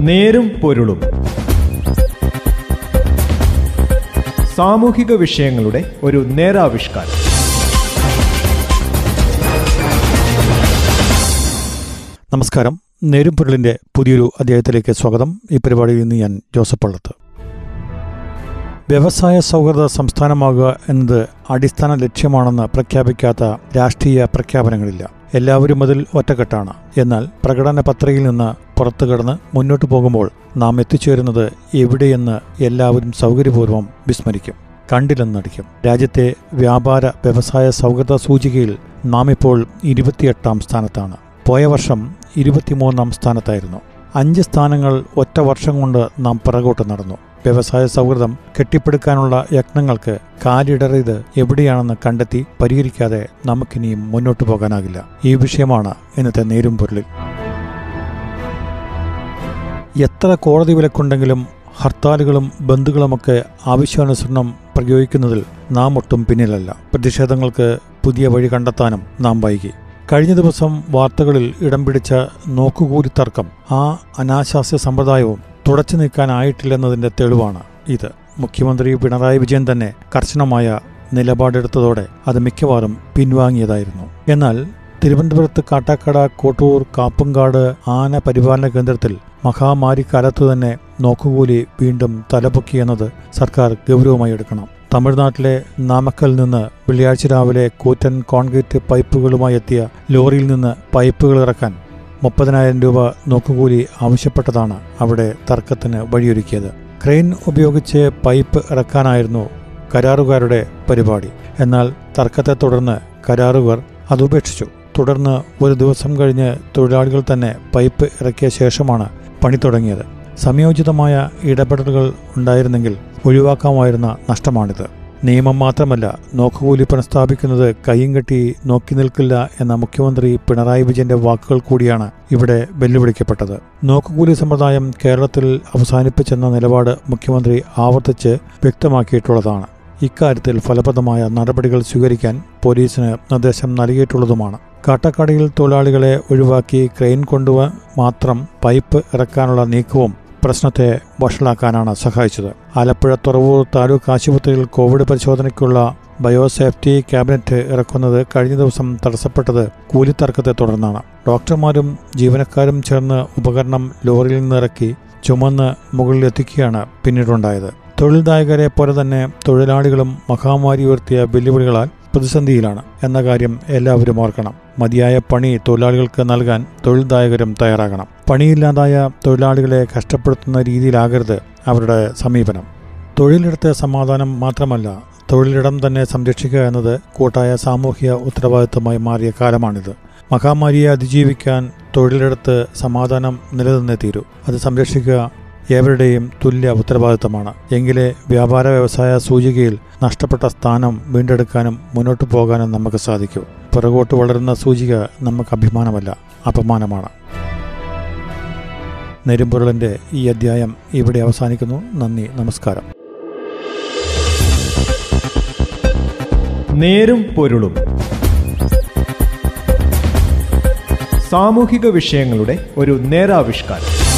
നേരും പൊരുളും. സാമൂഹിക വിഷയങ്ങളുടെ ഒരു നേരാവിഷ്കാരം. നമസ്കാരം. നേരും പൊരുളിന്റെ പുതിയൊരു അധ്യായത്തിലേക്ക് സ്വാഗതം. ഈ പരിപാടിയിൽ നിന്ന് ഞാൻ ജോസഫ് പള്ളത്ത്. വ്യവസായ സൗഹൃദ സംസ്ഥാനമാകുക എന്നത് അടിസ്ഥാന ലക്ഷ്യമാണെന്ന് പ്രഖ്യാപിക്കാത്ത രാഷ്ട്രീയ പ്രഖ്യാപനങ്ങളില്ല. എല്ലാവരും അതിൽ ഒറ്റക്കെട്ടാണ്. എന്നാൽ പ്രകടന പത്രികയിൽ നിന്ന് പുറത്തു കടന്ന് മുന്നോട്ടു പോകുമ്പോൾ നാം എത്തിച്ചേരുന്നത് എവിടെയെന്ന് എല്ലാവരും സൗകര്യപൂർവം വിസ്മരിക്കും. കണ്ടില്ലെന്നടിക്കും രാജ്യത്തെ വ്യാപാര വ്യവസായ സൗഹൃദ സൂചികയിൽ നാം ഇപ്പോൾ ഇരുപത്തിയെട്ടാം സ്ഥാനത്താണ്. പോയ വർഷം ഇരുപത്തിമൂന്നാം സ്ഥാനത്തായിരുന്നു. അഞ്ച് സ്ഥാനങ്ങൾ ഒറ്റ വർഷം കൊണ്ട് നാം പിറകോട്ട് നടന്നു. വ്യവസായ സൗഹൃദം കെട്ടിപ്പടുക്കാനുള്ള യത്നങ്ങൾക്ക് കാലിടറിയത് എവിടെയാണെന്ന് കണ്ടെത്തി പരിഹരിക്കാതെ നമുക്കിനിയും മുന്നോട്ടു പോകാനാകില്ല. ഈ വിഷയമാണ് ഇന്നത്തെ നേരും പൊരുളിൽ. എത്ര കോടതി വിലക്കുണ്ടെങ്കിലും ഹർത്താലുകളും ബന്ധുക്കളുമൊക്കെ ആവശ്യാനുസരണം പ്രയോഗിക്കുന്നതിൽ നാം ഒട്ടും പിന്നിലല്ല. പ്രതിഷേധങ്ങൾക്ക് പുതിയ വഴി കണ്ടെത്താനും നാം വൈകി. കഴിഞ്ഞ ദിവസം വാർത്തകളിൽ ഇടം പിടിച്ച നോക്കുകൂലി തർക്കം ആ അനാശാസ്യ സമ്പ്രദായവും തുടച്ചു നീക്കാനായിട്ടില്ലെന്നതിന്റെ തെളിവാണ് ഇത്. മുഖ്യമന്ത്രി പിണറായി വിജയൻ തന്നെ കർശനമായ നിലപാടെടുത്തതോടെ അത് മിക്കവാറും പിൻവാങ്ങിയതായിരുന്നു. എന്നാൽ തിരുവനന്തപുരത്ത് കാട്ടാക്കട കോട്ടൂർ കാപ്പങ്കാട് ആന പരിപാലന കേന്ദ്രത്തിൽ മഹാമാരി കാലത്തു തന്നെ നോക്കുകൂലി വീണ്ടും തലപൊക്കി എന്നത് സർക്കാർ ഗൗരവമായി എടുക്കണം. തമിഴ്നാട്ടിലെ നാമക്കൽ നിന്ന് വെള്ളിയാഴ്ച രാവിലെ കൂറ്റൻ കോൺക്രീറ്റ് പൈപ്പുകളുമായി എത്തിയ ലോറിയിൽ നിന്ന് പൈപ്പുകൾ ഇറക്കാൻ മുപ്പതിനായിരം രൂപ നോക്കുകൂലി ആവശ്യപ്പെട്ടതാണ് അവിടെ തർക്കത്തിന് വഴിയൊരുക്കിയത്. ക്രെയിൻ ഉപയോഗിച്ച് പൈപ്പ് ഇറക്കാനായിരുന്നു കരാറുകാരുടെ പരിപാടി. എന്നാൽ തർക്കത്തെ തുടർന്ന് കരാറുകാർ അതുപേക്ഷിച്ചു. തുടർന്ന് ഒരു ദിവസം കഴിഞ്ഞ് തൊഴിലാളികൾ തന്നെ പൈപ്പ് ഇറക്കിയ ശേഷമാണ് പണി തുടങ്ങിയത്. സംയോജിതമായ ഇടപെടലുകൾ ഉണ്ടായിരുന്നെങ്കിൽ ഒഴിവാക്കാമായിരുന്ന നഷ്ടമാണിത്. നിയമം മാത്രമല്ല നോക്കുകൂലി പുനഃസ്ഥാപിക്കുന്നത് കയ്യും കെട്ടി നോക്കി നിൽക്കില്ല എന്ന മുഖ്യമന്ത്രി പിണറായി വിജയന്റെ വാക്കുകൾ കൂടിയാണ് ഇവിടെ വെല്ലുവിളിക്കപ്പെട്ടത്. നോക്കുകൂലി സമ്പ്രദായം കേരളത്തിൽ അവസാനിപ്പിച്ചെന്ന നിലപാട് മുഖ്യമന്ത്രി ആവർത്തിച്ച് വ്യക്തമാക്കിയിട്ടുള്ളതാണ്. ഇക്കാര്യത്തിൽ ഫലപ്രദമായ നടപടികൾ സ്വീകരിക്കാൻ പോലീസിന് നിർദ്ദേശം നൽകിയിട്ടുള്ളതുമാണ്. കാട്ടക്കടയിൽ തൊഴിലാളികളെ ഒഴിവാക്കി ക്രെയിൻ കൊണ്ടുവ മാത്രം പൈപ്പ് ഇറക്കാനുള്ള നീക്കവും പ്രശ്നത്തെ വഷളാക്കാനാണ് സഹായിച്ചത്. ആലപ്പുഴ തുറവൂർ താലൂക്ക് ആശുപത്രിയിൽ കോവിഡ് പരിശോധനയ്ക്കുള്ള ബയോസേഫ്റ്റി ക്യാബിനറ്റ് ഇറക്കുന്നത് കഴിഞ്ഞ ദിവസം തടസ്സപ്പെട്ടത് കൂലിത്തർക്കത്തെ തുടർന്നാണ്. ഡോക്ടർമാരും ജീവനക്കാരും ചേർന്ന് ഉപകരണം ലോറിയിൽ നിന്ന് ഇറക്കി ചുമന്ന് മുകളിലെത്തിക്കുകയാണ് പിന്നീടുണ്ടായത്. തൊഴിൽദായകരെ പോലെ തന്നെ തൊഴിലാളികളും മഹാമാരി ഉയർത്തിയ വെല്ലുവിളികളാൽ പ്രതിസന്ധിയിലാണ് എന്ന കാര്യം എല്ലാവരും ഓർക്കണം. മതിയായ പണി തൊഴിലാളികൾക്ക് നൽകാൻ തൊഴിൽദായകരും തയ്യാറാകണം. പണിയില്ലാതായ തൊഴിലാളികളെ കഷ്ടപ്പെടുത്തുന്ന രീതിയിലാകരുത് അവരുടെ സമീപനം. തൊഴിലിടത്തെ സമാധാനം മാത്രമല്ല തൊഴിലിടം തന്നെ സംരക്ഷിക്കുക എന്നത് കൂട്ടായ സാമൂഹ്യ ഉത്തരവാദിത്വമായി മാറിയ കാലമാണിത്. മഹാമാരിയെ അതിജീവിക്കാൻ തൊഴിലിടത്ത് സമാധാനം നിലനിന്നേ തീരൂ. അത് സംരക്ഷിക്കുക ഏവരുടെയും തുല്യ ഉത്തരവാദിത്തമാണ് എങ്കിലേ വ്യാപാര വ്യവസായ സൂചികയിൽ നഷ്ടപ്പെട്ട സ്ഥാനം വീണ്ടെടുക്കാനും മുന്നോട്ട് പോകാനും നമുക്ക് സാധിക്കൂ. പുറകോട്ട് വളരുന്ന സൂചിക നമുക്ക് അഭിമാനമല്ല അപമാനമാണ്. നെരുമ്പൊരുളിന്റെ ഈ അധ്യായം ഇവിടെ അവസാനിക്കുന്നു. നന്ദി നമസ്കാരം. നേരും പൊരുളും. സാമൂഹിക വിഷയങ്ങളുടെ ഒരു നേരാവിഷ്കാരം.